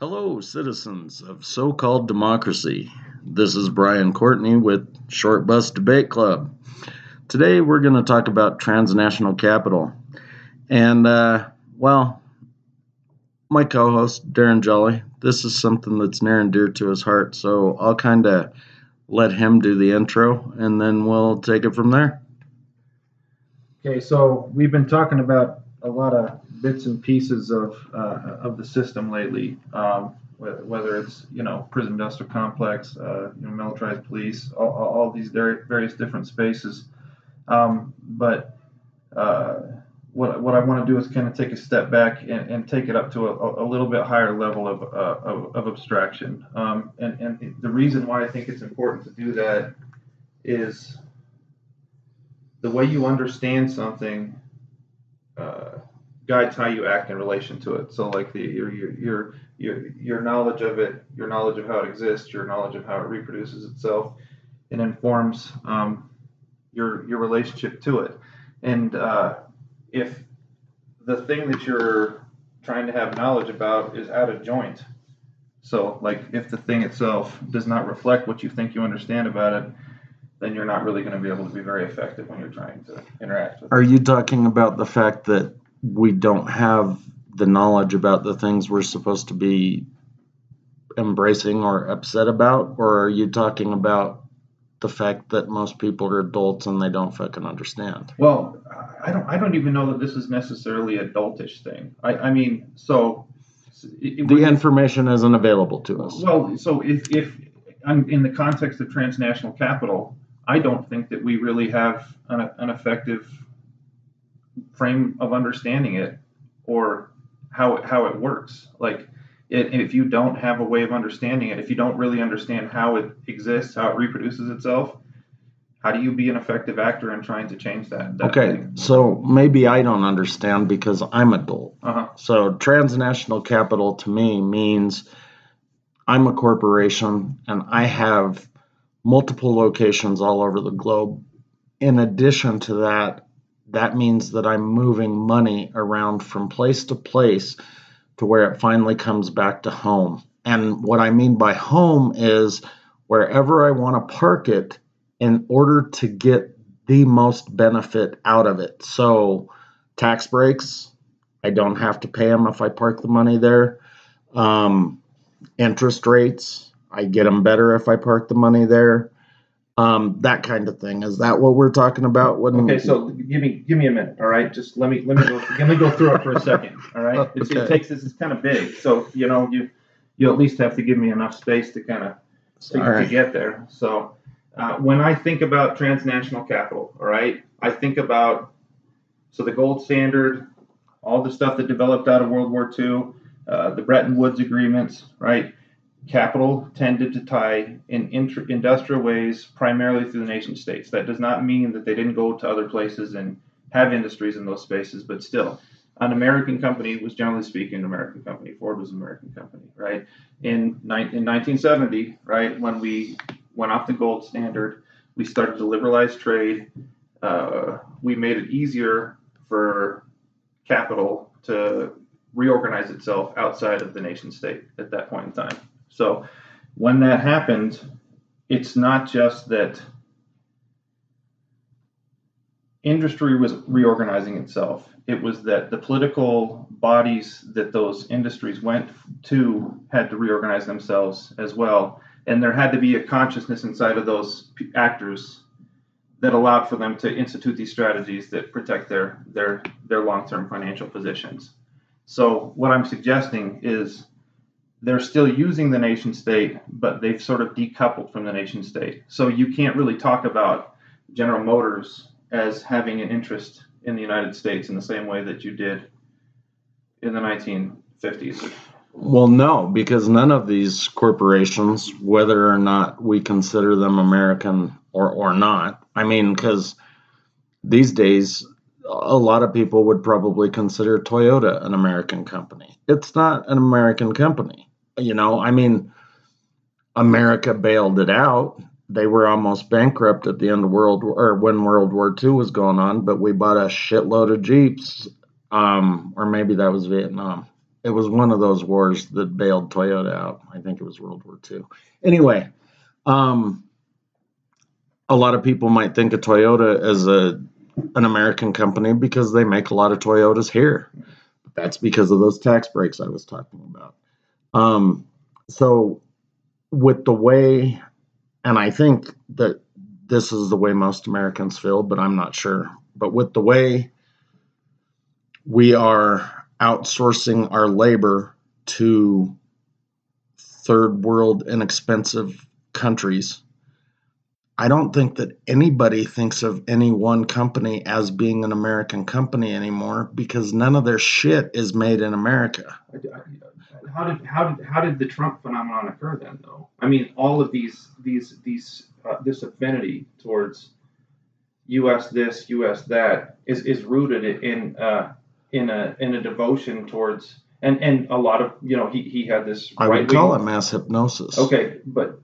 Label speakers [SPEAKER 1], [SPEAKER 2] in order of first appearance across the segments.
[SPEAKER 1] Hello, citizens of so called democracy. This is Brian Courtney with Short Bus Debate Club. Today we're going to talk about transnational capital. And, uh, well, my co host, Darren Jolly, this is something that's near and dear to his heart, so I'll kind of let him do the intro and then we'll take it from there.
[SPEAKER 2] Okay, so we've been talking about a lot of bits and pieces of uh, of the system lately, um, whether it's you know prison industrial complex, uh, you know militarized police, all, all these various different spaces. Um, but uh, what what I want to do is kind of take a step back and, and take it up to a, a little bit higher level of uh, of, of, abstraction. Um, and and the reason why I think it's important to do that is the way you understand something uh, guides how you act in relation to it. So like the your, your your your knowledge of it, your knowledge of how it exists, your knowledge of how it reproduces itself, it informs um, your your relationship to it. And uh, if the thing that you're trying to have knowledge about is out of joint, so like if the thing itself does not reflect what you think you understand about it, then you're not really going to be able to be very effective when you're trying to interact with.
[SPEAKER 1] Are you talking about the fact that we don't have the knowledge about the things we're supposed to be embracing or upset about, or are you talking about the fact that most people are adults and they don't fucking understand?
[SPEAKER 2] Well, I don't. I don't even know that this is necessarily a adultish thing. I, I mean, so
[SPEAKER 1] it, the information isn't available to us.
[SPEAKER 2] Well, so if if I'm in the context of transnational capital, I don't think that we really have an, an effective frame of understanding it or how it, how it works. Like, it, if you don't have a way of understanding it, if you don't really understand how it exists, how it reproduces itself, how do you be an effective actor in trying to change that? that
[SPEAKER 1] okay, thing? so maybe I don't understand because I'm adult.
[SPEAKER 2] Uh-huh.
[SPEAKER 1] So transnational capital to me means I'm a corporation and I have multiple locations all over the globe. In addition to that, that means that I'm moving money around from place to place to where it finally comes back to home. And what I mean by home is wherever I want to park it in order to get the most benefit out of it. So, tax breaks, I don't have to pay them if I park the money there. Um, interest rates, I get them better if I park the money there. Um, that kind of thing. Is that what we're talking about?
[SPEAKER 2] When okay, so give me give me a minute. All right, just let me let me go let me go through it for a second. All right, okay. it takes this is kind of big, so you know you you at least have to give me enough space to kind of to, right. to, get there. So uh, when I think about transnational capital, all right, I think about so the gold standard, all the stuff that developed out of World War II, uh, the Bretton Woods agreements, right? Capital tended to tie in inter- industrial ways primarily through the nation states. That does not mean that they didn't go to other places and have industries in those spaces, but still, an American company was generally speaking an American company. Ford was an American company, right? In, ni- in 1970, right, when we went off the gold standard, we started to liberalize trade. Uh, we made it easier for capital to reorganize itself outside of the nation state at that point in time. So when that happened, it's not just that industry was reorganizing itself. It was that the political bodies that those industries went to had to reorganize themselves as well. And there had to be a consciousness inside of those actors that allowed for them to institute these strategies that protect their their their long-term financial positions. So what I'm suggesting is they're still using the nation state, but they've sort of decoupled from the nation state. So you can't really talk about General Motors as having an interest in the United States in the same way that you did in the 1950s.
[SPEAKER 1] Well, no, because none of these corporations, whether or not we consider them American or, or not, I mean, because these days, a lot of people would probably consider Toyota an American company. It's not an American company. You know, I mean, America bailed it out. They were almost bankrupt at the end of World War, or when World War II was going on, but we bought a shitload of Jeeps, um, or maybe that was Vietnam. it was one of those wars that bailed Toyota out. I think it was World War II. Anyway, um, a lot of people might think of Toyota as a an American company because they make a lot of Toyotas here. But That's because of those tax breaks I was talking about. Um, so, with the way, and I think that this is the way most Americans feel, but I'm not sure. But with the way we are outsourcing our labor to third world inexpensive countries I don't think that anybody thinks of any one company as being an American company anymore because none of their shit is made in America.
[SPEAKER 2] How did how did how did the Trump phenomenon occur then, though? I mean, all of these these these uh, this affinity towards U.S. this, U.S. that is is rooted in uh, in a in a devotion towards and and a lot of you know he he had this.
[SPEAKER 1] I would call it mass hypnosis.
[SPEAKER 2] Okay, but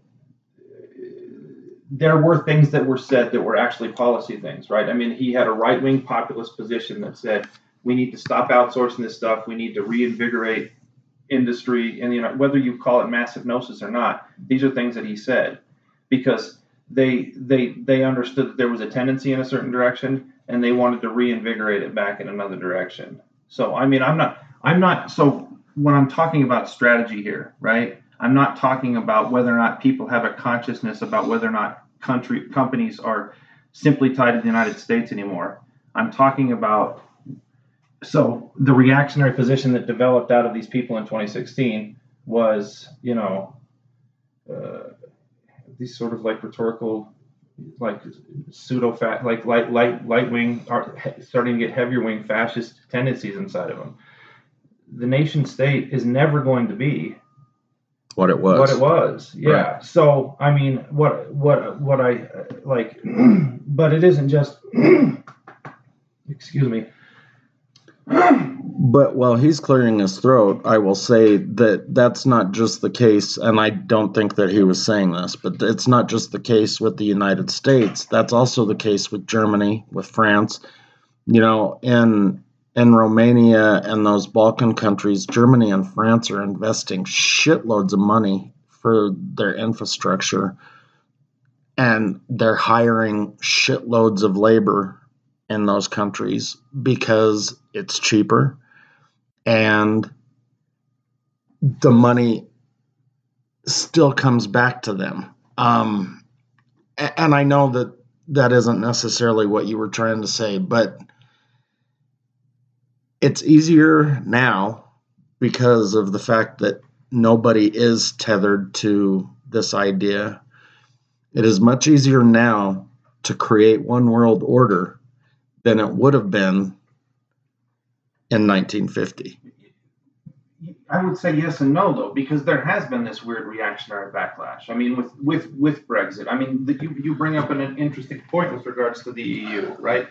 [SPEAKER 2] there were things that were said that were actually policy things, right? I mean, he had a right wing populist position that said we need to stop outsourcing this stuff. We need to reinvigorate industry, and you know whether you call it mass hypnosis or not, these are things that he said because they they they understood that there was a tendency in a certain direction and they wanted to reinvigorate it back in another direction. So I mean, I'm not I'm not so when I'm talking about strategy here, right? I'm not talking about whether or not people have a consciousness about whether or not country companies are simply tied to the United States anymore. I'm talking about so the reactionary position that developed out of these people in 2016 was, you know, uh, these sort of like rhetorical, like pseudo fat, like light light light wing, are starting to get heavier wing fascist tendencies inside of them. The nation state is never going to be
[SPEAKER 1] what it was.
[SPEAKER 2] What it was, yeah. Right. So I mean, what what what I like, but it isn't just. excuse me.
[SPEAKER 1] but while he's clearing his throat, I will say that that's not just the case, and I don't think that he was saying this, but it's not just the case with the United States. That's also the case with Germany, with France. You know, in in Romania and those Balkan countries, Germany and France are investing shitloads of money for their infrastructure. And they're hiring shitloads of labor in those countries because it's cheaper and the money still comes back to them. Um, and I know that that isn't necessarily what you were trying to say, but it's easier now because of the fact that nobody is tethered to this idea. It is much easier now to create one world order than it would have been in 1950.
[SPEAKER 2] I would say yes and no though, because there has been this weird reactionary backlash. I mean, with with with Brexit, I mean, the, you you bring up an interesting point with regards to the EU, right?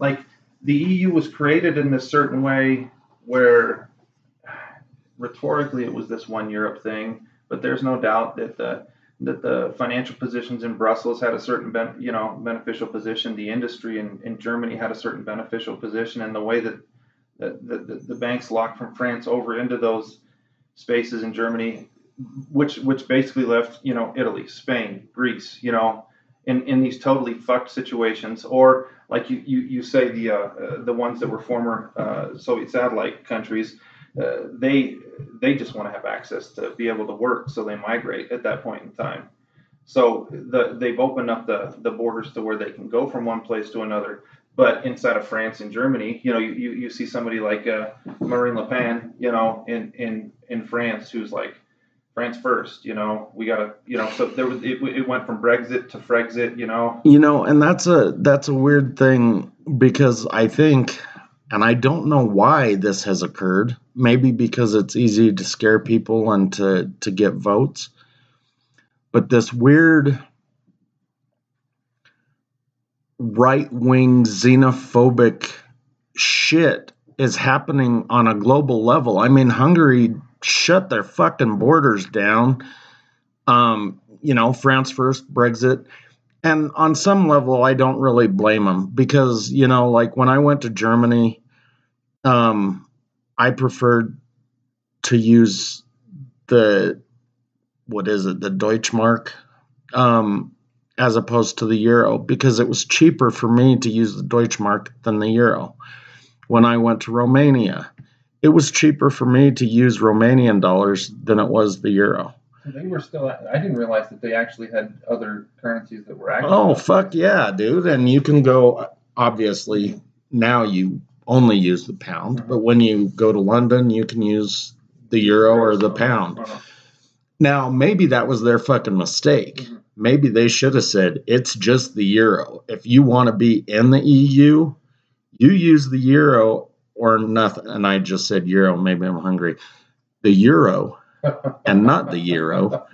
[SPEAKER 2] Like the EU was created in this certain way where rhetorically it was this one Europe thing, but there's no doubt that the that the financial positions in Brussels had a certain ben, you know beneficial position. The industry in, in Germany had a certain beneficial position, and the way that the, the, the banks locked from France over into those spaces in Germany, which which basically left you know Italy, Spain, Greece, you know, in, in these totally fucked situations, or like you, you, you say the uh, uh, the ones that were former uh, Soviet satellite countries, uh, they they just want to have access to be able to work, so they migrate at that point in time. So the, they've opened up the, the borders to where they can go from one place to another. But inside of France and Germany, you know, you, you, you see somebody like uh, Marine Le Pen, you know, in, in, in France who's like, France first, you know, we gotta, you know, so there was it, it went from Brexit to Frexit, you know.
[SPEAKER 1] You know, and that's a that's a weird thing because I think, and I don't know why this has occurred. Maybe because it's easy to scare people and to to get votes, but this weird right wing xenophobic shit is happening on a global level. I mean, Hungary shut their fucking borders down. Um, you know, France first, Brexit. And on some level, I don't really blame them because, you know, like when I went to Germany, um, I preferred to use the what is it, the Deutschmark, um, as opposed to the euro because it was cheaper for me to use the Deutschmark than the euro. When I went to Romania, it was cheaper for me to use Romanian dollars than it was the euro.
[SPEAKER 2] So they were still. I didn't realize that they actually had other currencies that were actually.
[SPEAKER 1] Oh fuck yeah, dude! And you can go. Obviously, now you only use the pound, but when you go to London, you can use the euro or the pound. Now, maybe that was their fucking mistake.
[SPEAKER 2] Mhm.
[SPEAKER 1] Maybe they should have said it's just the euro. If you want to be in the EU, you use the euro or nothing. And I just said euro. Maybe I'm hungry. The euro and not the euro.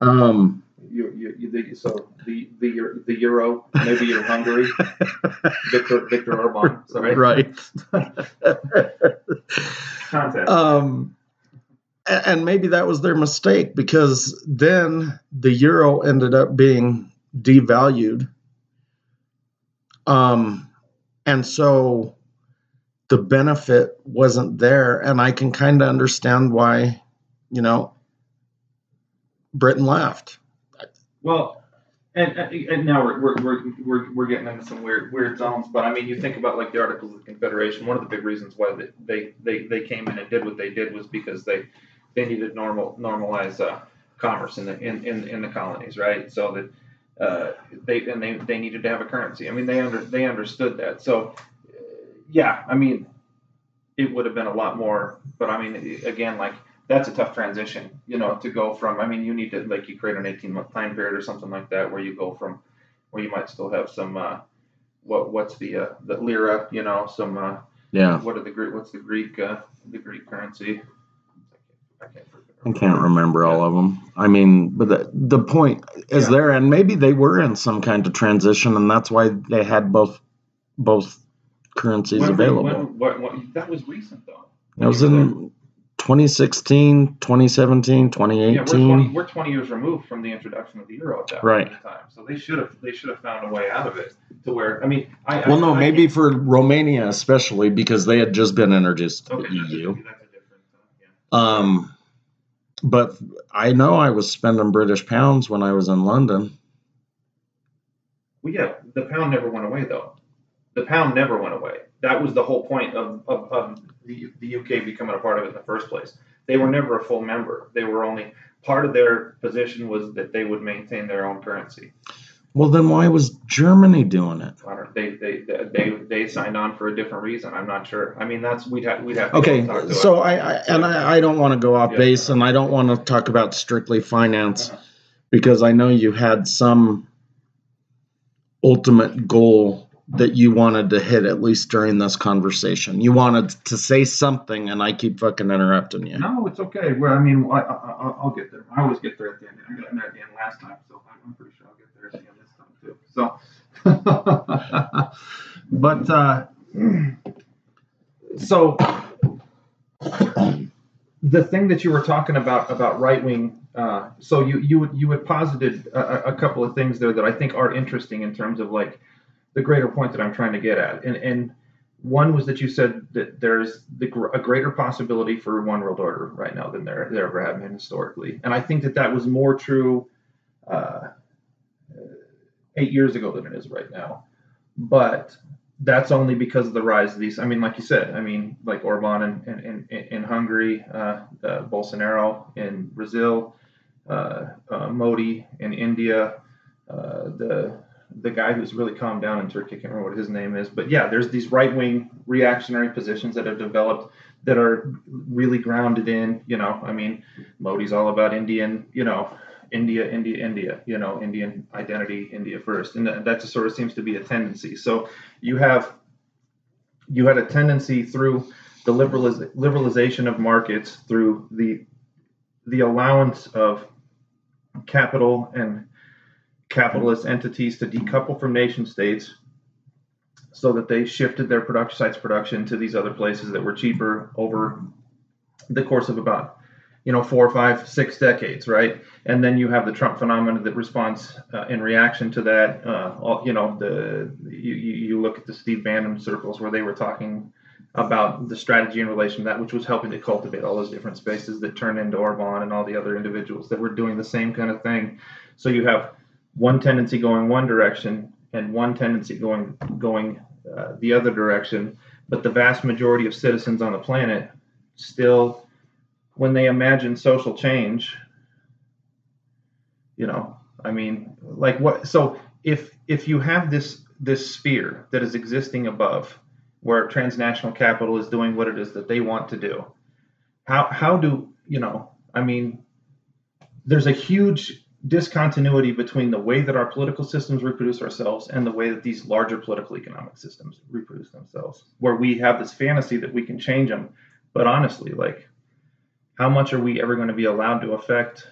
[SPEAKER 1] Um,
[SPEAKER 2] You, you, you, the, so the the the euro, maybe you're hungry. Viktor Viktor Orban, sorry.
[SPEAKER 1] right.
[SPEAKER 2] Context.
[SPEAKER 1] Um, and maybe that was their mistake because then the euro ended up being devalued. Um, and so the benefit wasn't there. And I can kind of understand why, you know, Britain left.
[SPEAKER 2] Well, and, and now we're, we're, we're, we're, getting into some weird weird zones, but I mean, you think about like the Articles of the Confederation. One of the big reasons why they, they, they, came in and did what they did was because they they needed normal normalize uh, commerce in the in, in, in the colonies, right? So that uh, they and they, they needed to have a currency. I mean, they under they understood that. So yeah, I mean, it would have been a lot more. But I mean, again, like that's a tough transition, you know, to go from. I mean, you need to like you create an eighteen month time period or something like that where you go from where you might still have some. Uh, what what's the uh, the lira? You know, some. Uh,
[SPEAKER 1] Yeah.
[SPEAKER 2] What are the Greek? What's the Greek? Uh, the Greek currency? I can't
[SPEAKER 1] I can't remember all of them. I mean, but the, the point is
[SPEAKER 2] Yeah.
[SPEAKER 1] there, and maybe they were in some kind of transition, and that's why they had both both currencies
[SPEAKER 2] When-
[SPEAKER 1] available.
[SPEAKER 2] when- what- that was recent though.
[SPEAKER 1] That was in 2016, 2017,
[SPEAKER 2] Yeah, we're
[SPEAKER 1] 2018.
[SPEAKER 2] 20, we're 20 years removed from the introduction of the euro at that
[SPEAKER 1] Right.
[SPEAKER 2] point in time. So they should have they should have found a way out of it to where I mean I
[SPEAKER 1] well,
[SPEAKER 2] I,
[SPEAKER 1] no,
[SPEAKER 2] I
[SPEAKER 1] maybe for Romania especially because they had just been introduced to the EU.
[SPEAKER 2] that's uh, yeah.
[SPEAKER 1] Um, but I know I was spending British pounds when I was in London.
[SPEAKER 2] Well, yeah, the pound never went away though. The pound never went away. That was the whole point of, of, of the, the UK becoming a part of it in the first place. They were never a full member. They were only part of their position was that they would maintain their own currency.
[SPEAKER 1] Well, then why was Germany doing it?
[SPEAKER 2] I don't- They, they, they, they signed on for a different reason. I'm not sure. I mean, that's, we'd have, we'd have to
[SPEAKER 1] Okay, so. I, I and I, I don't want to go off
[SPEAKER 2] Yeah.
[SPEAKER 1] base, and I don't want to talk about strictly finance
[SPEAKER 2] Uh-huh.
[SPEAKER 1] because I know you had some ultimate goal that you wanted to hit at least during this conversation. You wanted to say something, and I keep fucking interrupting you.
[SPEAKER 2] No, it's okay. Well, I mean, I, I, I- I'll get there. I always get there at the end. I got there at the end last time, so I'm- pretty sure I'll get there at the end this time too. So, but uh, so the thing that you were talking about about right wing. Uh, so you you you had posited a- a couple of things there that I think are interesting in terms of like the greater point that I'm trying to get at, and and one was that you said that there's the, a greater possibility for one world order right now than there, there ever have been historically. And I think that that was more true uh, eight years ago than it is right now. But that's only because of the rise of these. I mean, like you said, I mean, like Orban in, in, in, in Hungary, uh, uh, Bolsonaro in Brazil, uh, uh, Modi in India, uh, the the guy who's really calmed down in Turkey. I can't remember what his name is, but yeah, there's these right wing reactionary positions that have developed that are really grounded in, you know, I mean, Modi's all about Indian, you know, India, India, India, you know, Indian identity, India first, and that, just sort of seems to be a tendency. So you have you had a tendency through the liberaliz- liberalization of markets through the the allowance of capital and capitalist entities to decouple from nation states so that they shifted their production sites production to these other places that were cheaper over the course of about you know four five six decades right and then you have the trump phenomenon that responds uh, in reaction to that uh, all, you know the you, you look at the steve bannon circles where they were talking about the strategy in relation to that, which was helping to cultivate all those different spaces that turned into Orban and all the other individuals that were doing the same kind of thing. So you have one tendency going one direction and one tendency going going uh, the other direction, but the vast majority of citizens on the planet still, when they imagine social change, you know, I mean, like what? So if if you have this this sphere that is existing above, where transnational capital is doing what it is that they want to do, how how do you know? I mean, there's a huge discontinuity between the way that our political systems reproduce ourselves and the way that these larger political economic systems reproduce themselves where we have this fantasy that we can change them but honestly like how much are we ever going to be allowed to affect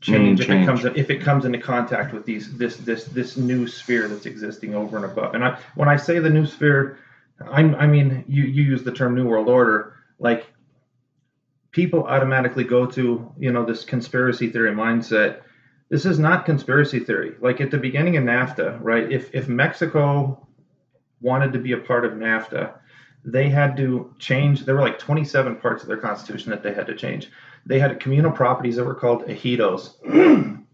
[SPEAKER 2] change, if it comes if it comes into contact with these this this this new sphere that's existing over and above. And I when I say the new sphere, I I mean you you use the term new world order like people automatically go to you know this conspiracy theory mindset. This is not conspiracy theory. Like at the beginning of NAFTA, right? If if Mexico wanted to be a part of NAFTA, they had to change. There were like 27 parts of their constitution that they had to change they had communal properties that were called ejidos. and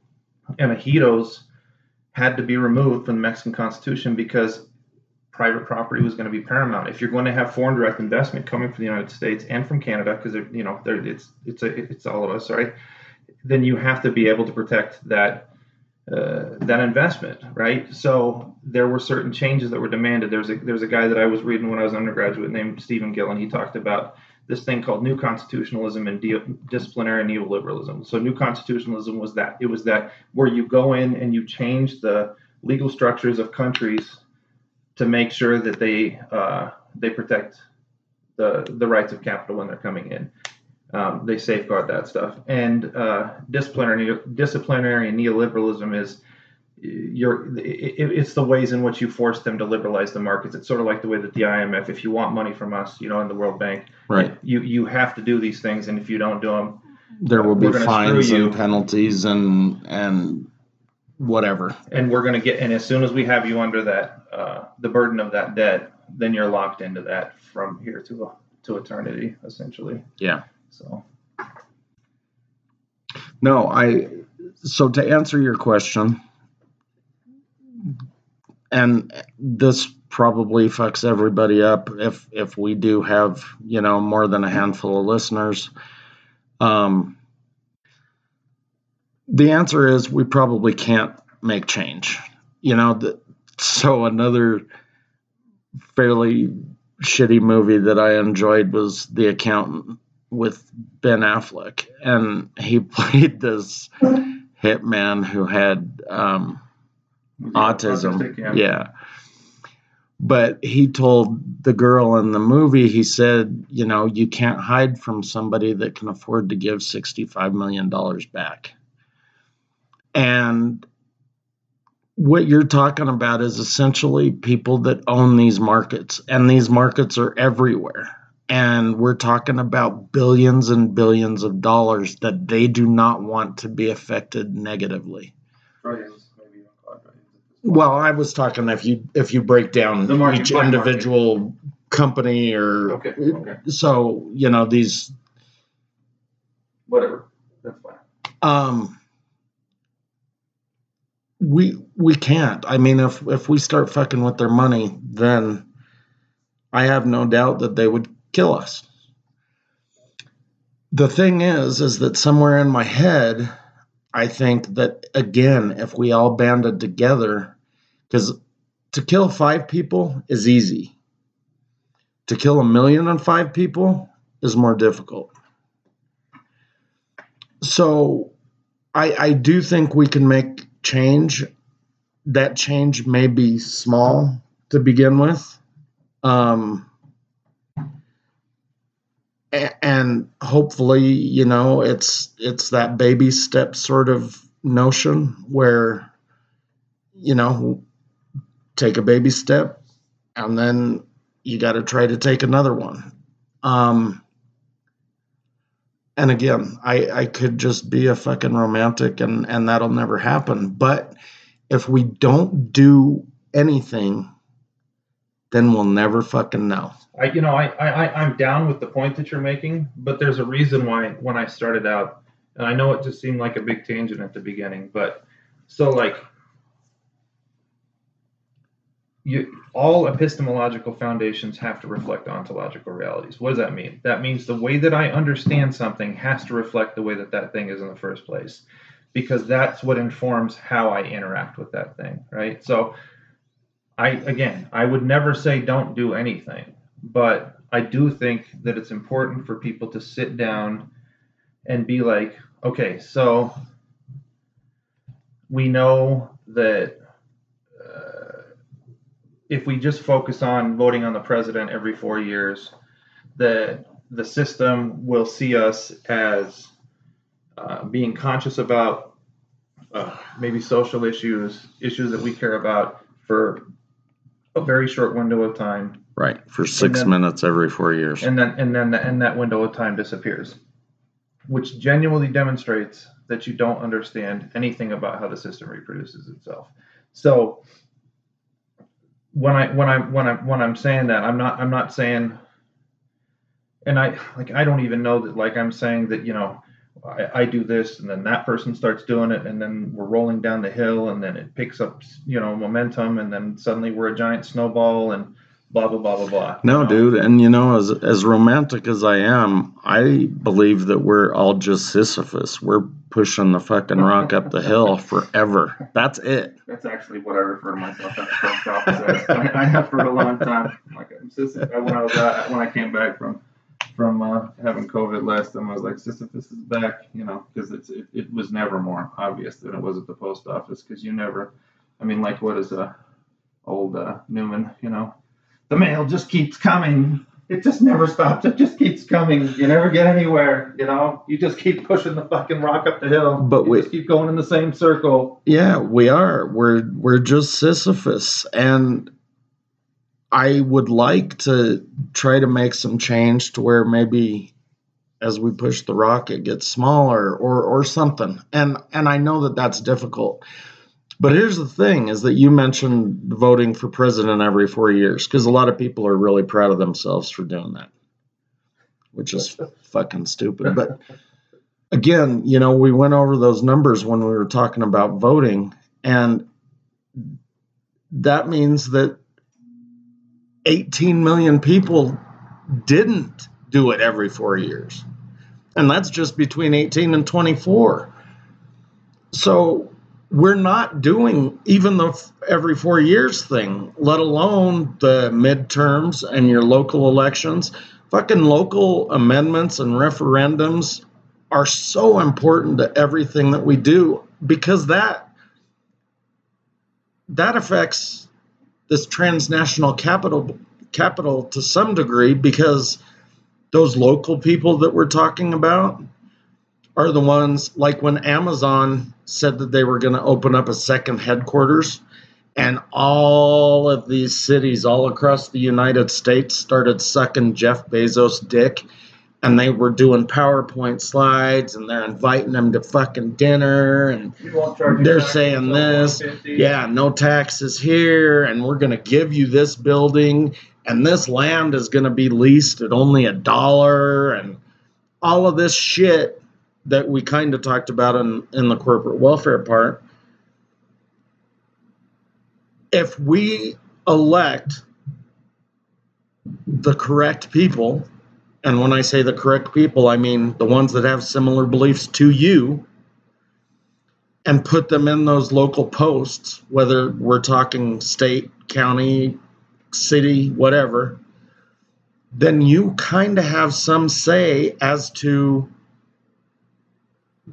[SPEAKER 2] ejidos had to be removed from the Mexican Constitution because private property was going to be paramount. If you're going to have foreign direct investment coming from the United States and from Canada, because you know it's it's a, it's all of us, right? Then you have to be able to protect that uh, that investment, right? So there were certain changes that were demanded. There's a there's a guy that I was reading when I was an undergraduate named Stephen Gill, and he talked about this thing called new constitutionalism and de- disciplinary neoliberalism. So new constitutionalism was that it was that where you go in and you change the legal structures of countries to make sure that they uh, they protect the the rights of capital when they're coming in. Um, they safeguard that stuff. And uh, disciplinary disciplinary neoliberalism is you're it, it's the ways in which you force them to liberalize the markets. It's sort of like the way that the IMF, if you want money from us, you know, in the World Bank,
[SPEAKER 1] right?
[SPEAKER 2] You you have to do these things, and if you don't do them,
[SPEAKER 1] there will be fines and penalties and and whatever.
[SPEAKER 2] And we're going to get, and as soon as we have you under that, uh, the burden of that debt, then you're locked into that from here to to eternity, essentially.
[SPEAKER 1] Yeah.
[SPEAKER 2] So.
[SPEAKER 1] No, I. So to answer your question, and this probably fucks everybody up if if we do have you know more than a handful of listeners um, the answer is we probably can't make change you know the, so another fairly shitty movie that i enjoyed was the accountant with ben affleck and he played this hitman who had um, autism. yeah. yeah. But he told the girl in the movie, he said, you know, you can't hide from somebody that can afford to give $65 million back. And what you're talking about is essentially people that own these markets, and these markets are everywhere. And we're talking about billions and billions of dollars that they do not want to be affected negatively.
[SPEAKER 2] Trillions.
[SPEAKER 1] Well, I was talking if you if you break down
[SPEAKER 2] The
[SPEAKER 1] each individual company or
[SPEAKER 2] Okay, okay.
[SPEAKER 1] so you know these
[SPEAKER 2] Whatever. That's fine.
[SPEAKER 1] um we we can't. I mean if if we start fucking with their money, then I have no doubt that they would kill us. The thing is is that somewhere in my head I think that again, if we all banded together, because to kill five people is easy. To kill a million and five people is more difficult. So I, I do think we can make change. That change may be small to begin with. Um, and hopefully you know it's it's that baby step sort of notion where you know take a baby step and then you got to try to take another one um and again i i could just be a fucking romantic and and that'll never happen but if we don't do anything then we'll never fucking know.
[SPEAKER 2] I, you know, I, I, I'm down with the point that you're making, but there's a reason why when I started out, and I know it just seemed like a big tangent at the beginning, but so like, you all epistemological foundations have to reflect ontological realities. What does that mean? That means the way that I understand something has to reflect the way that that thing is in the first place, because that's what informs how I interact with that thing, right? So, I again, I would never say don't do anything but I do think that it's important for people to sit down and be like, okay, so we know that if we just focus on voting on the president every four years, that the system will see us as uh, being conscious about uh, maybe social issues, issues that we care about for a very short window of time
[SPEAKER 1] Right. For six
[SPEAKER 2] then-
[SPEAKER 1] minutes every four years.
[SPEAKER 2] and then and then and that window of time disappears which genuinely demonstrates that you don't understand anything about how the system reproduces itself so when i when i when i when i'm saying that i'm not i'm not saying and i like i don't even know that like i'm saying that you know I, I do this and then that person starts doing it and then we're rolling down the hill and then it picks up you know momentum and then suddenly we're a giant snowball and blah blah blah blah blah
[SPEAKER 1] No,
[SPEAKER 2] you know?
[SPEAKER 1] dude, and you know, as as romantic as I am, I believe that we're all just Sisyphus. We're pushing the fucking rock up the hill forever. That's it.
[SPEAKER 2] That's actually what I refer to myself at the post office as. I, I have for a long time. Like I'm Sisyphus. When I was uh, when I came back from from uh, having COVID last time, I was like Sisyphus is back. You know, because it's it, it was never more obvious than it was at the post office. Because you never, I mean, like what is uh, old uh, Newman? You know, the mail just keeps coming. It just never stops. It just keeps coming. You never get anywhere. You know, you just keep pushing the fucking rock up the hill.
[SPEAKER 1] But
[SPEAKER 2] you
[SPEAKER 1] we-
[SPEAKER 2] just keep going in the same circle.
[SPEAKER 1] Yeah, we are. We're we're just Sisyphus, and I would like to try to make some change to where maybe as we push the rock, it gets smaller or or something. And and I know that that's difficult. But here's the thing: is that you mentioned voting for president every four years because a lot of people are really proud of themselves for doing that, which is fucking stupid. But again, you know, we went over those numbers when we were talking about voting, and that means that 18 million people didn't do it every four years. And that's just between 18 and 24. So we're not doing even the every four years thing, let alone the midterms and your local elections. Fucking local amendments and referendums are so important to everything that we do because that that affects this transnational capital capital to some degree because those local people that we're talking about are the ones like when Amazon said that they were going to open up a second headquarters and all of these cities all across the United States started sucking Jeff Bezos dick and they were doing PowerPoint slides and they're inviting them to fucking dinner and
[SPEAKER 2] We won't charge you
[SPEAKER 1] They're saying this, yeah, no taxes here, and we're going to give you this building, and this land is going to be leased at only a dollar, and all of this shit that we kind of talked about in, in the corporate welfare part. If we elect the correct people, and when I say the correct people, I mean the ones that have similar beliefs to you, and put them in those local posts, whether we're talking state, county, city, whatever, then you kind of have some say as to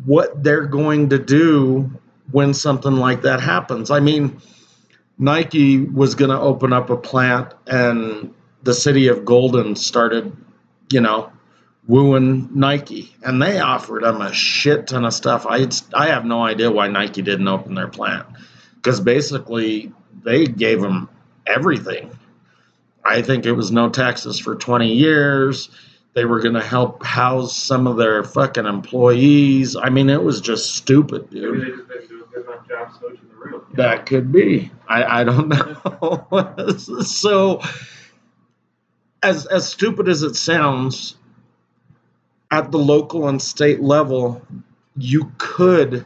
[SPEAKER 1] what they're going to do when something like that happens. I mean, Nike was going to open up a plant, and the city of Golden started, you know, wooing Nike, and they offered them a shit ton of stuff. I I have no idea why Nike didn't open their plant because basically they gave them everything. I think it was no taxes for 20 years. They were going to help house some of their fucking employees. I mean, it was just stupid,
[SPEAKER 2] Maybe
[SPEAKER 1] dude.
[SPEAKER 2] they just didn't good enough job I'm the roof.
[SPEAKER 1] That could be. I, I don't know. so, as as stupid as it sounds, at the local and state level, you could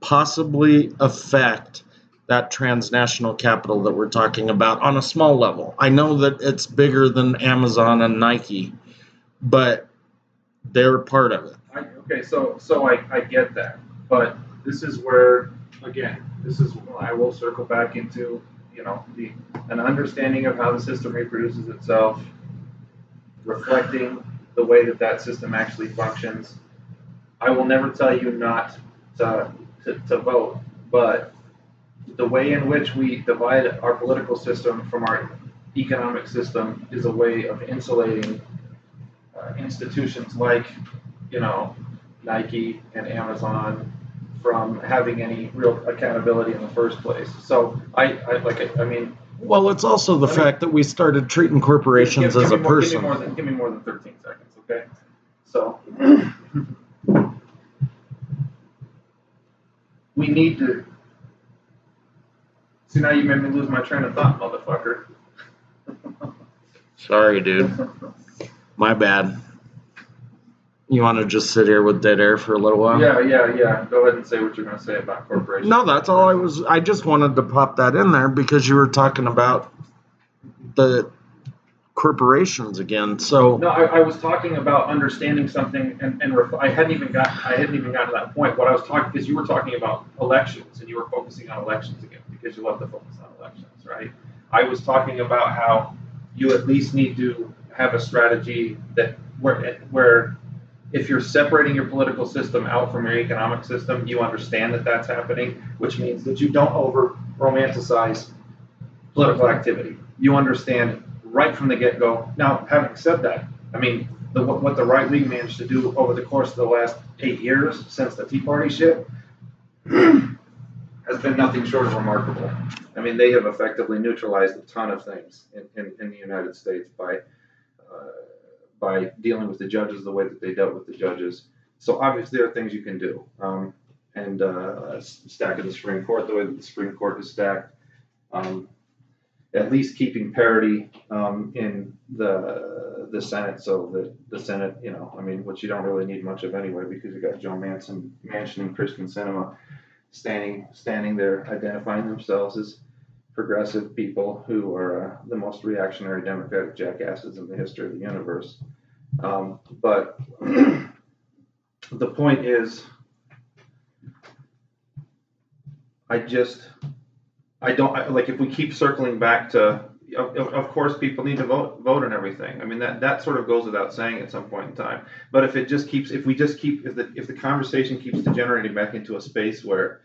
[SPEAKER 1] possibly affect that transnational capital that we're talking about on a small level. I know that it's bigger than Amazon and Nike, but they're part of it.
[SPEAKER 2] I, okay, so so I, I get that, but this is where again, this is I will circle back into you know the an understanding of how the system reproduces itself, reflecting the way that that system actually functions. I will never tell you not to to, to vote, but the way in which we divide our political system from our economic system is a way of insulating uh, institutions like, you know, Nike and Amazon from having any real accountability in the first place. So I, I like it. I mean,
[SPEAKER 1] Well, it's also the
[SPEAKER 2] Let me-
[SPEAKER 1] fact that we started treating corporations
[SPEAKER 2] give,
[SPEAKER 1] as
[SPEAKER 2] give
[SPEAKER 1] a
[SPEAKER 2] more,
[SPEAKER 1] person.
[SPEAKER 2] Give me, more than, give me more than 13 seconds, okay? So we need to. See, now you made me lose my train of thought, motherfucker.
[SPEAKER 1] Sorry, dude. My bad. You want to just sit here with dead air for a little while?
[SPEAKER 2] Yeah, yeah, yeah. Go ahead and say what you're going to say about corporations.
[SPEAKER 1] No, that's all I was. I just wanted to pop that in there because you were talking about the corporations again. So
[SPEAKER 2] No, I, I was talking about understanding something, and, and ref- I hadn't even got I hadn't even gotten to that point. What I was talking because you were talking about elections, and you were focusing on elections again because you love to focus on elections, right? I was talking about how you at least need to have a strategy that where where if you're separating your political system out from your economic system, you understand that that's happening, which means that you don't over romanticize political activity. You understand right from the get go. Now, having said that, I mean, the, what, the right wing managed to do over the course of the last eight years since the Tea Party shit has been nothing short of remarkable. I mean, they have effectively neutralized a ton of things in, in, in the United States by by dealing with the judges the way that they dealt with the judges. So obviously, there are things you can do. Um, and uh, stacking the Supreme Court the way that the Supreme Court is stacked. Um, at least keeping parity um, in the the Senate, so that the Senate, you know, I mean, which you don't really need much of anyway, because you got Joe Manson, Manchin, and Kyrsten Sinema standing standing there, identifying themselves as progressive people who are uh, the most reactionary Democratic jackasses in the history of the universe. Um, but the point is, I just I don't I, like if we keep circling back to. Of, of- course, people need to vote, vote and everything. I mean, that, that sort of goes without saying at some point in time. But if it just keeps, if we just keep, if the, if the conversation keeps degenerating back into a space where,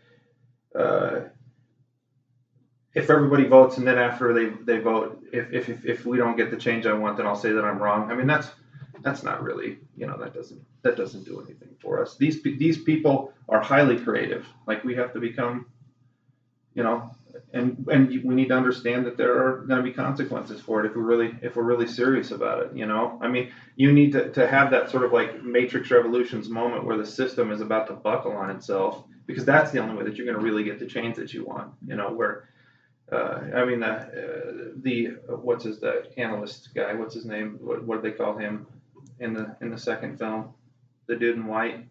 [SPEAKER 2] uh, if everybody votes and then after they, they vote, if, if, if, if we don't get the change I want, then I'll say that I'm wrong. I mean, that's, that's not really, you know, that doesn't, that doesn't do anything for us. These, these people are highly creative. Like we have to become, you know, and and we need to understand that there are going to be consequences for it if we're really if we're really serious about it you know i mean you need to, to have that sort of like matrix revolutions moment where the system is about to buckle on itself because that's the only way that you're going to really get the change that you want you know where uh, I mean the uh, the uh, what's his the analyst guy what's his name what what do they call him in the in the second film the dude in white?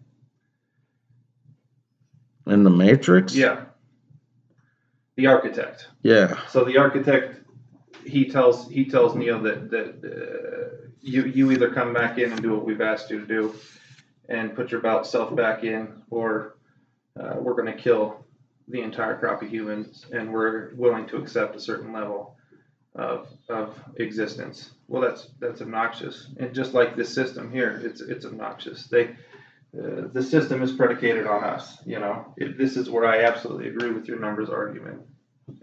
[SPEAKER 1] In the Matrix,
[SPEAKER 2] yeah. The architect.
[SPEAKER 1] Yeah,
[SPEAKER 2] So the architect, he tells he tells Neo that that uh, you you either come back in and do what we've asked you to do, and put your belt self back in, or uh, we're going to kill the entire crop of humans, and we're willing to accept a certain level of of existence. Well, that's that's obnoxious, and just like this system here, it's it's obnoxious. They uh, the system is predicated on us. You know, it, this is where I absolutely agree with your numbers argument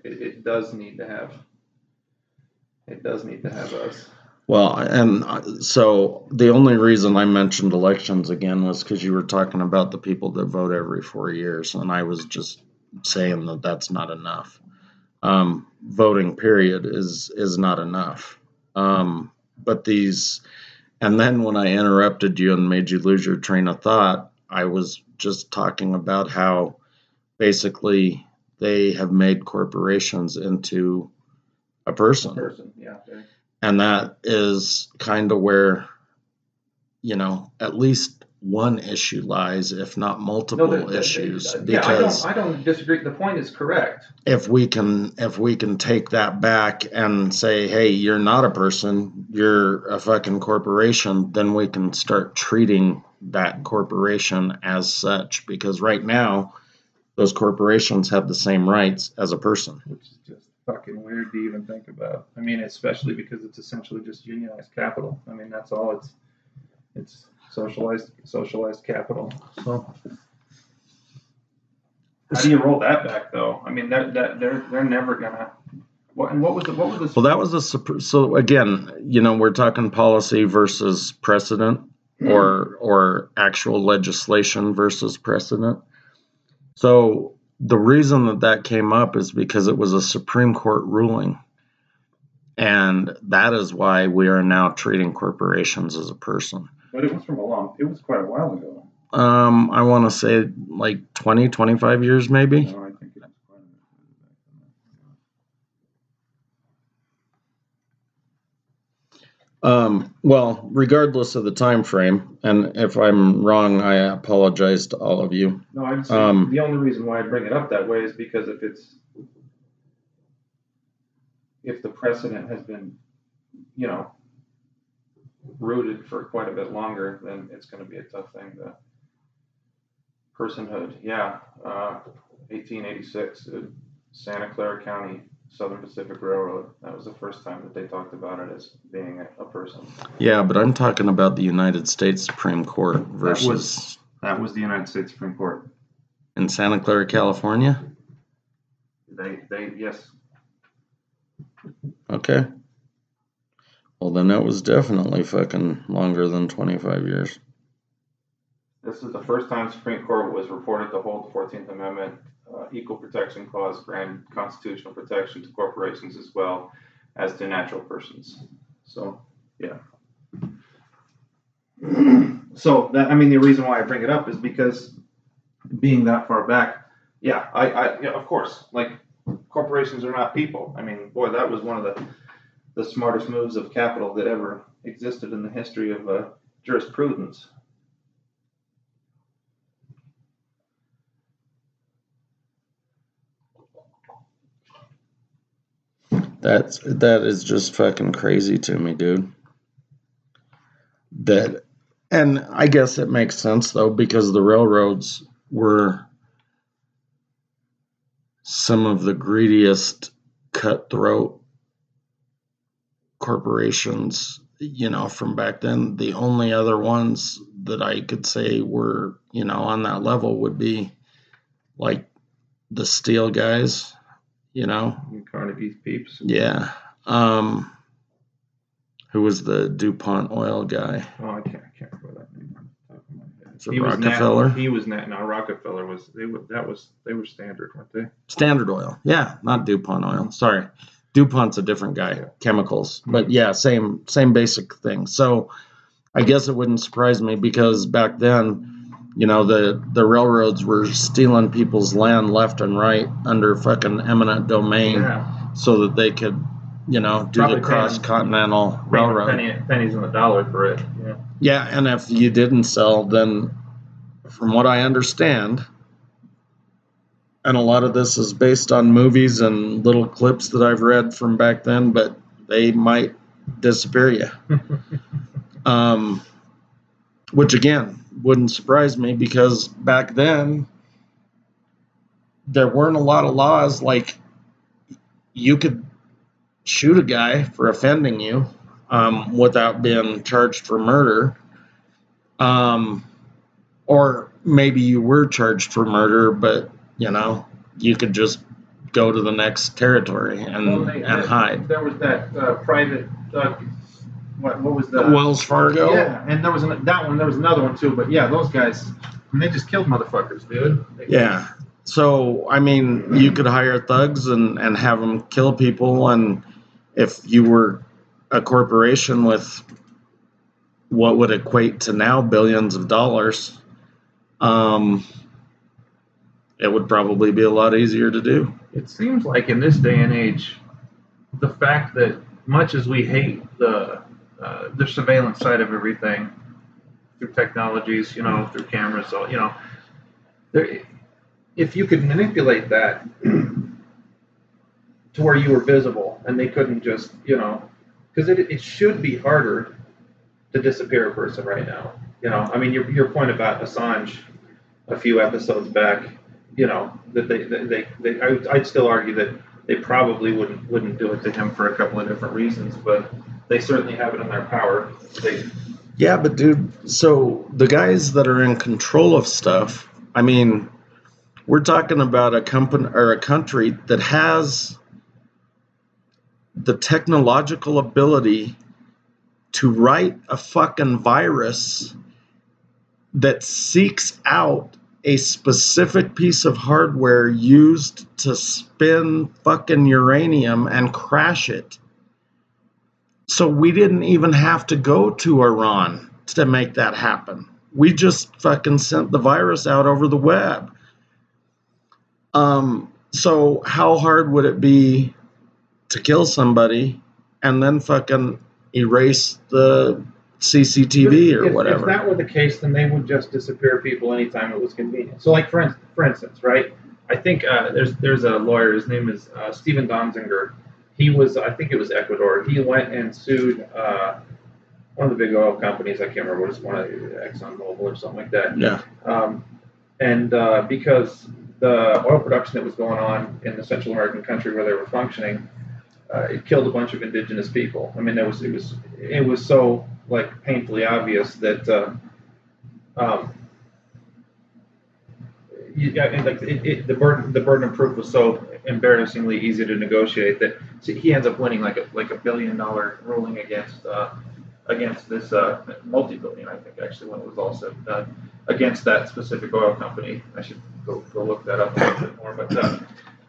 [SPEAKER 2] it, it does need to have it does need to have us
[SPEAKER 1] Well, and uh, so the only reason I mentioned elections again was because you were talking about the people that vote every four years, and I was just saying that that's not enough. Um, voting period is is not enough. Um, but these, and then when I interrupted you and made you lose your train of thought, I was just talking about how basically they have made corporations into a person.
[SPEAKER 2] Person, yeah. okay.
[SPEAKER 1] And that is kind of where, you know, at least one issue lies, if not multiple
[SPEAKER 2] No, the- the-
[SPEAKER 1] issues.
[SPEAKER 2] yeah,
[SPEAKER 1] because
[SPEAKER 2] I don't, I don't disagree. The point is correct.
[SPEAKER 1] if we can if we can take that back and say hey you're not a person you're a fucking corporation then we can start treating that corporation as such because right now those corporations have the same rights as a person
[SPEAKER 2] which is just fucking weird to even think about. I mean, especially because it's essentially just unionized capital. I mean, that's all it's it's socialized socialized capital. So how do you roll that back though? I mean, that that they're they're never gonna. What and what was the what was the
[SPEAKER 1] well that was a so again you know we're talking policy versus precedent mm-hmm. or or actual legislation versus precedent. So the reason that that came up is because it was a Supreme Court ruling. And that is why we are now treating corporations as a person.
[SPEAKER 2] But it was from a long. It was quite a while ago.
[SPEAKER 1] Um, I want to say like 20, 25 years maybe.
[SPEAKER 2] No, I think it was quite a bit
[SPEAKER 1] Um, well, regardless of the time frame, and if I'm wrong, I apologize to all of you.
[SPEAKER 2] No, I'm
[SPEAKER 1] Um,
[SPEAKER 2] the only reason why I bring it up that way is because if it's if the precedent has been, you know, rooted for quite a bit longer, then it's going to be a tough thing to personhood. Yeah, uh, 1886, uh, Santa Clara County, Southern Pacific Railroad. That was the first time that they talked about it as being a, a person.
[SPEAKER 1] Yeah, but I'm talking about the United States Supreme Court versus
[SPEAKER 2] was- That was the United States Supreme Court.
[SPEAKER 1] in Santa Clara, California.
[SPEAKER 2] They, they, yes,
[SPEAKER 1] Okay. Well, then that was definitely fucking longer than 25 years.
[SPEAKER 2] This is the first time Supreme Court was reported to hold the Fourteenth Amendment uh, Equal Protection Clause grant constitutional protection to corporations as well as to natural persons. So, yeah. So that I mean the reason why I bring it up is because being that far back, yeah, I, I yeah, of course, like corporations are not people. I mean, boy, that was one of the the smartest moves of capital that ever existed in the history of uh, jurisprudence.
[SPEAKER 1] That's that is just fucking crazy to me, dude. That and I guess it makes sense though because the railroads were some of the greediest cutthroat corporations, you know, from back then. The only other ones that I could say were, you know, on that level would be like the steel guys, you know,
[SPEAKER 2] Carnegie's peeps.
[SPEAKER 1] yeah. Um, who was the DuPont oil guy?
[SPEAKER 2] Oh, I can't, I can't remember that name. on the top of my head.
[SPEAKER 1] Is it
[SPEAKER 2] He was nat-
[SPEAKER 1] Rockefeller?
[SPEAKER 2] he was not. No, Rockefeller was. They. That was. They were standard, weren't they?
[SPEAKER 1] Standard oil. Yeah, not DuPont oil. Sorry. DuPont's a different guy,
[SPEAKER 2] Yeah.
[SPEAKER 1] chemicals. Hmm. But yeah, same same basic thing. So I guess it wouldn't surprise me because back then, you know, the the railroads were stealing people's land left and right under fucking eminent domain
[SPEAKER 2] Yeah.
[SPEAKER 1] so that they could, you know, do
[SPEAKER 2] Probably
[SPEAKER 1] the cross continental railroad.
[SPEAKER 2] Penny, pennies on the dollar for it. Yeah.
[SPEAKER 1] Yeah, and if you didn't sell, then from what I understand, and a lot of this is based on movies and little clips that I've read from back then, but they might disappear you. Um, which again wouldn't surprise me because back then there weren't a lot of laws like you could shoot a guy for offending you um, without being charged for murder. Um, or maybe you were charged for murder, but you know you could just go to the next territory and
[SPEAKER 2] Well, they-
[SPEAKER 1] and
[SPEAKER 2] that-
[SPEAKER 1] hide.
[SPEAKER 2] There was that uh, private. Uh, what? What was that?
[SPEAKER 1] Wells Fargo.
[SPEAKER 2] Yeah, and there was an, that one. There was another one too. But yeah, those guys. I mean, they just killed motherfuckers, dude. They-
[SPEAKER 1] Yeah. So I mean, you could hire thugs and and have them kill people, and if you were a corporation with what would equate to now billions of dollars, um, it would probably be a lot easier to do.
[SPEAKER 2] It seems like in this day and age, the fact that much as we hate the uh, the surveillance side of everything through technologies, you know, through cameras, so you know, there, if you could manipulate that to where you were visible and they couldn't just, you know, because it, it should be harder to disappear a person right now. You know, I mean, your, your point about Assange a few episodes back, you know, that they, they, they, they I I'd still argue that they probably wouldn't wouldn't do it to him for a couple of different reasons, but they certainly have it in their power. They,
[SPEAKER 1] Yeah, but dude, so the guys that are in control of stuff, I mean, we're talking about a company or a country that has the technological ability to write a fucking virus that seeks out a specific piece of hardware used to spin fucking uranium and crash it. So we didn't even have to go to Iran to make that happen. We just fucking sent the virus out over the web. Um, so how hard would it be to kill somebody and then fucking erase the CCTV or
[SPEAKER 2] if,
[SPEAKER 1] whatever?
[SPEAKER 2] If that were the case, then they would just disappear people anytime it was convenient. So, like for instance, for instance, right? I think uh, there's there's a lawyer. His name is uh, Steven Donziger. He was, I think it was Ecuador. He went and sued uh, one of the big oil companies. I can't remember what it's one of ExxonMobil or something like that.
[SPEAKER 1] yeah.
[SPEAKER 2] Um, and uh, because the oil production that was going on in the Central American country where they were functioning, uh, it killed a bunch of indigenous people. I mean, it was it was it was so like painfully obvious that uh, um, you, like it, it, the burden the burden of proof was so embarrassingly easy to negotiate that he ends up winning like a like a billion dollar ruling against uh, against this uh, multi billion I think actually when it was all said done against that specific oil company. I should go, go look that up a little bit more. But uh,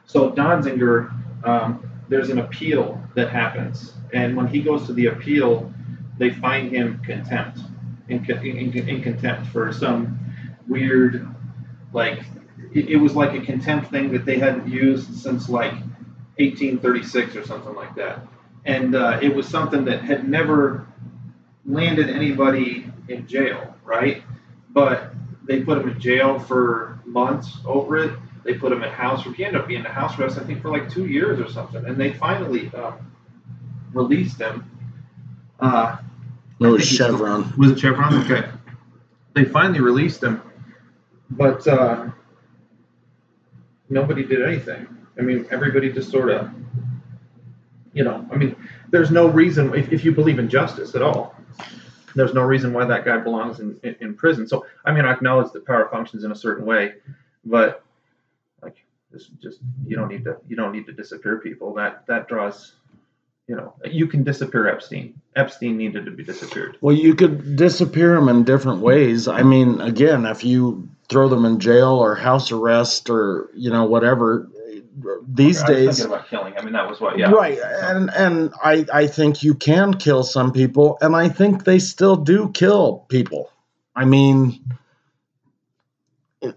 [SPEAKER 2] so Donziger, um, there's an appeal that happens, and when he goes to the appeal, they find him contempt in, in, in contempt for some weird like it, it was like a contempt thing that they hadn't used since like 1836 or something like that, and uh, it was something that had never landed anybody in jail, right? But they put him in jail for months over it. They put him in house. He ended up being in house arrest, I think, for like two years or something. And they finally um, released him. Uh,
[SPEAKER 1] It was Chevron.
[SPEAKER 2] was it Chevron? Okay. They finally released him, but uh, nobody did anything. I mean, everybody just sort of, you know, I mean, there's no reason if, if you believe in justice at all. There's no reason why that guy belongs in, in, in prison. So, I mean, I acknowledge that power functions in a certain way, but like, this just you don't need to you don't need to disappear people. That that draws, you know, you can disappear Epstein. Epstein needed to be disappeared.
[SPEAKER 1] Well, you could disappear them in different ways. I mean, again, if you throw them in jail or house arrest or you know whatever, these
[SPEAKER 2] Okay, I was
[SPEAKER 1] days,
[SPEAKER 2] thinking about killing. I mean, that was what. Yeah.
[SPEAKER 1] right? And and I I think you can kill some people, and I think they still do kill people. I mean, it,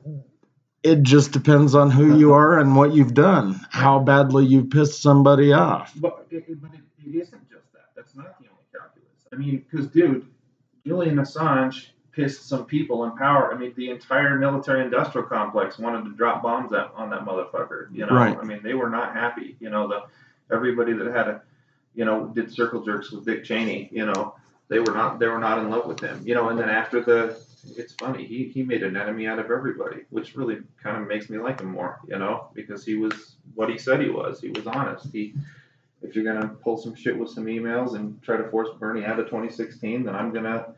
[SPEAKER 1] it just depends on who you are and what you've done, how badly you pissed somebody off.
[SPEAKER 2] But it, it- but it, it isn't just that. That's not the only calculus. I mean, because dude, Julian Assange pissed some people in power. I mean, the entire military-industrial complex wanted to drop bombs at, on that motherfucker. You know,
[SPEAKER 1] Right.
[SPEAKER 2] I mean, they were not happy. You know, the everybody that had a, you know, did circle jerks with Dick Cheney. You know, they were not they were not in love with him. You know, and then after the, it's funny he he made an enemy out of everybody, which really kind of makes me like him more. You know, because he was what he said he was. He was honest. He if you're gonna pull some shit with some emails and try to force Bernie out of 2016, then I'm gonna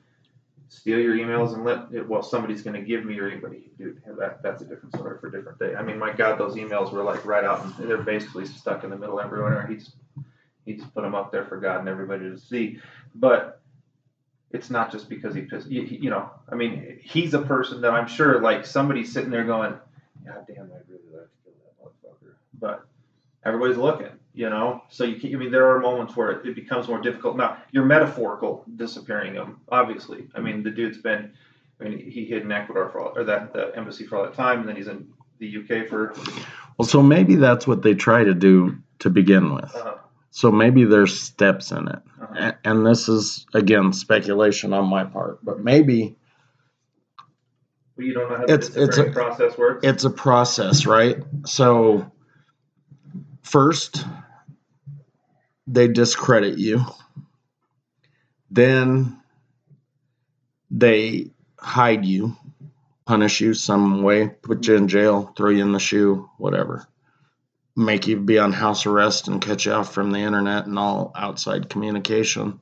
[SPEAKER 2] steal your emails and let it, well somebody's gonna give me your email. Dude, that that's a different story for a different day. I mean, my God, those emails were like right out, and they're basically stuck in the middle everywhere. He just he just put them up there for God and everybody to see. But it's not just because he pissed. You, you know, I mean, he's a person that I'm sure like somebody's sitting there going, God damn, I'd really like to kill that motherfucker, but everybody's looking, you know. So you can, I mean, there are moments where it, it becomes more difficult. Now, you're metaphorical disappearing him, obviously. I mean, the dude's been, I mean, he hid in Ecuador for all, or that the embassy for all that time, and then he's in the UK for.
[SPEAKER 1] Well, so maybe that's what they try to do to begin with.
[SPEAKER 2] Uh,
[SPEAKER 1] So maybe there's steps in it. And this is, again, speculation on my part, but maybe
[SPEAKER 2] you don't know how the
[SPEAKER 1] It's- it's a-
[SPEAKER 2] process works.
[SPEAKER 1] it's a process, right? So first, they discredit you. Then they hide you, punish you some way, put you in jail, throw you in the shoe, whatever. Make you be on house arrest and cut you off from the internet and all outside communication.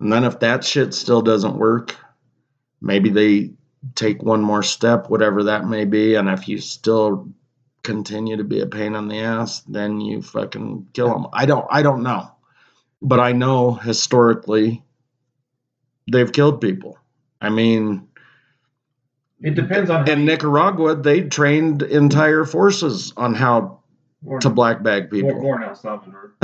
[SPEAKER 1] And then if that shit still doesn't work, maybe they take one more step, whatever that may be, and if you still continue to be a pain in the ass, then you fucking kill them. I don't I don't know. But I know historically they've killed people. I mean,
[SPEAKER 2] it depends on
[SPEAKER 1] in Nicaragua, they trained entire forces on how To black bag people.
[SPEAKER 2] or in El Salvador.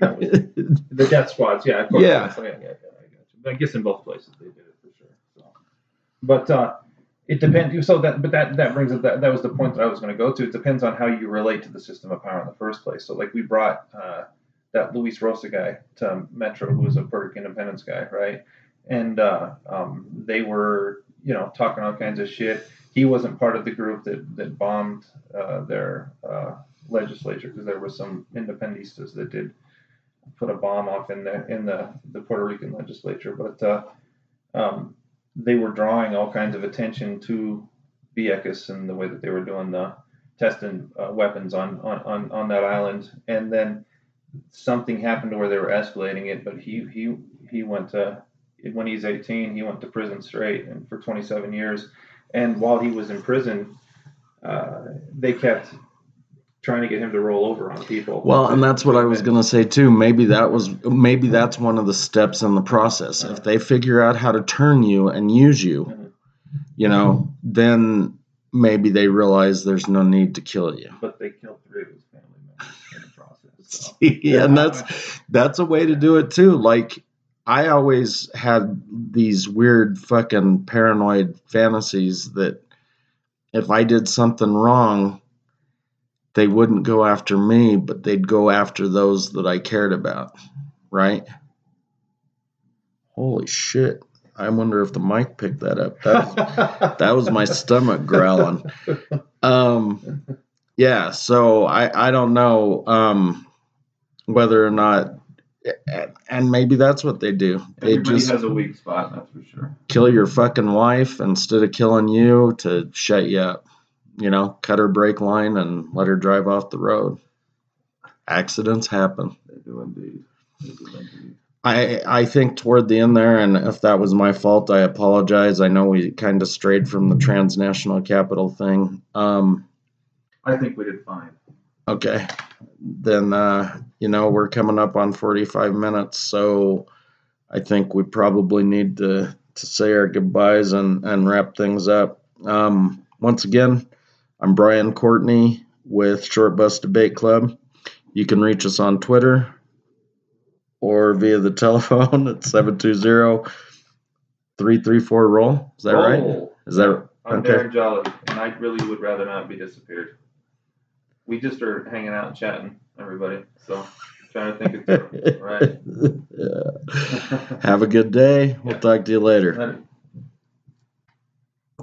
[SPEAKER 2] The death squads, yeah, of course.
[SPEAKER 1] Yeah.
[SPEAKER 2] yes, I, I, I. I guess in both places they did it for sure. So. But uh, it depends. So that, but that that brings up that that was the point that I was going to go to. It depends on how you relate to the system of power in the first place. So like we brought uh, that Luis Rosa guy to Metro, who was a Puerto Rican independence guy, right? And uh, um, they were, you know, talking all kinds of shit. He wasn't part of the group that that bombed uh, their uh, legislature because there were some independistas that did put a bomb off in the in the, the Puerto Rican legislature, but uh, um, they were drawing all kinds of attention to Vieques and the way that they were doing the testing uh, weapons on, on, on, on that island, and then something happened where they were escalating it, but he he he went to when he's 18, he went to prison straight and for 27 years, and while he was in prison, uh, they kept trying to get him to roll over on people.
[SPEAKER 1] Well, and that's what I was going to say too. Maybe that was maybe that's one of the steps in the process. If they figure out how to turn you and use you,
[SPEAKER 2] Mhm.
[SPEAKER 1] you know, then maybe they realize there's no need to kill you.
[SPEAKER 2] But they killed three of his family members in the process. So.
[SPEAKER 1] yeah, and that's that's a way to do it too. Like I always had these weird fucking paranoid fantasies that if I did something wrong, they wouldn't go after me, but they'd go after those that I cared about, right? Holy shit. I wonder if the mic picked that up. That that was my stomach growling. Um, yeah, so I I don't know um, whether or not, and maybe that's what they do. They
[SPEAKER 2] Everybody
[SPEAKER 1] just
[SPEAKER 2] has a weak spot, that's for sure.
[SPEAKER 1] kill your fucking wife instead of killing you to shut you up. You know, cut her brake line and let her drive off the road. Accidents happen.
[SPEAKER 2] They do indeed. They do indeed.
[SPEAKER 1] I I think toward the end there, and if that was my fault, I apologize. I know we kind of strayed from the transnational capital thing. Um,
[SPEAKER 2] I think we did fine.
[SPEAKER 1] okay, then uh, you know we're coming up on forty-five minutes, so I think we probably need to to say our goodbyes and and wrap things up. Um, once again, I'm Brian Courtney with Short Bus Debate Club. You can reach us on Twitter or via the telephone at 720-334 roll. Is that right? Is that
[SPEAKER 2] I'm
[SPEAKER 1] okay?
[SPEAKER 2] Darren Jolly, and I really would rather not be disappeared. We just are hanging out and chatting, everybody. So trying to think it through. Right.
[SPEAKER 1] Yeah. Have a good day. We'll talk to you later.
[SPEAKER 2] Later.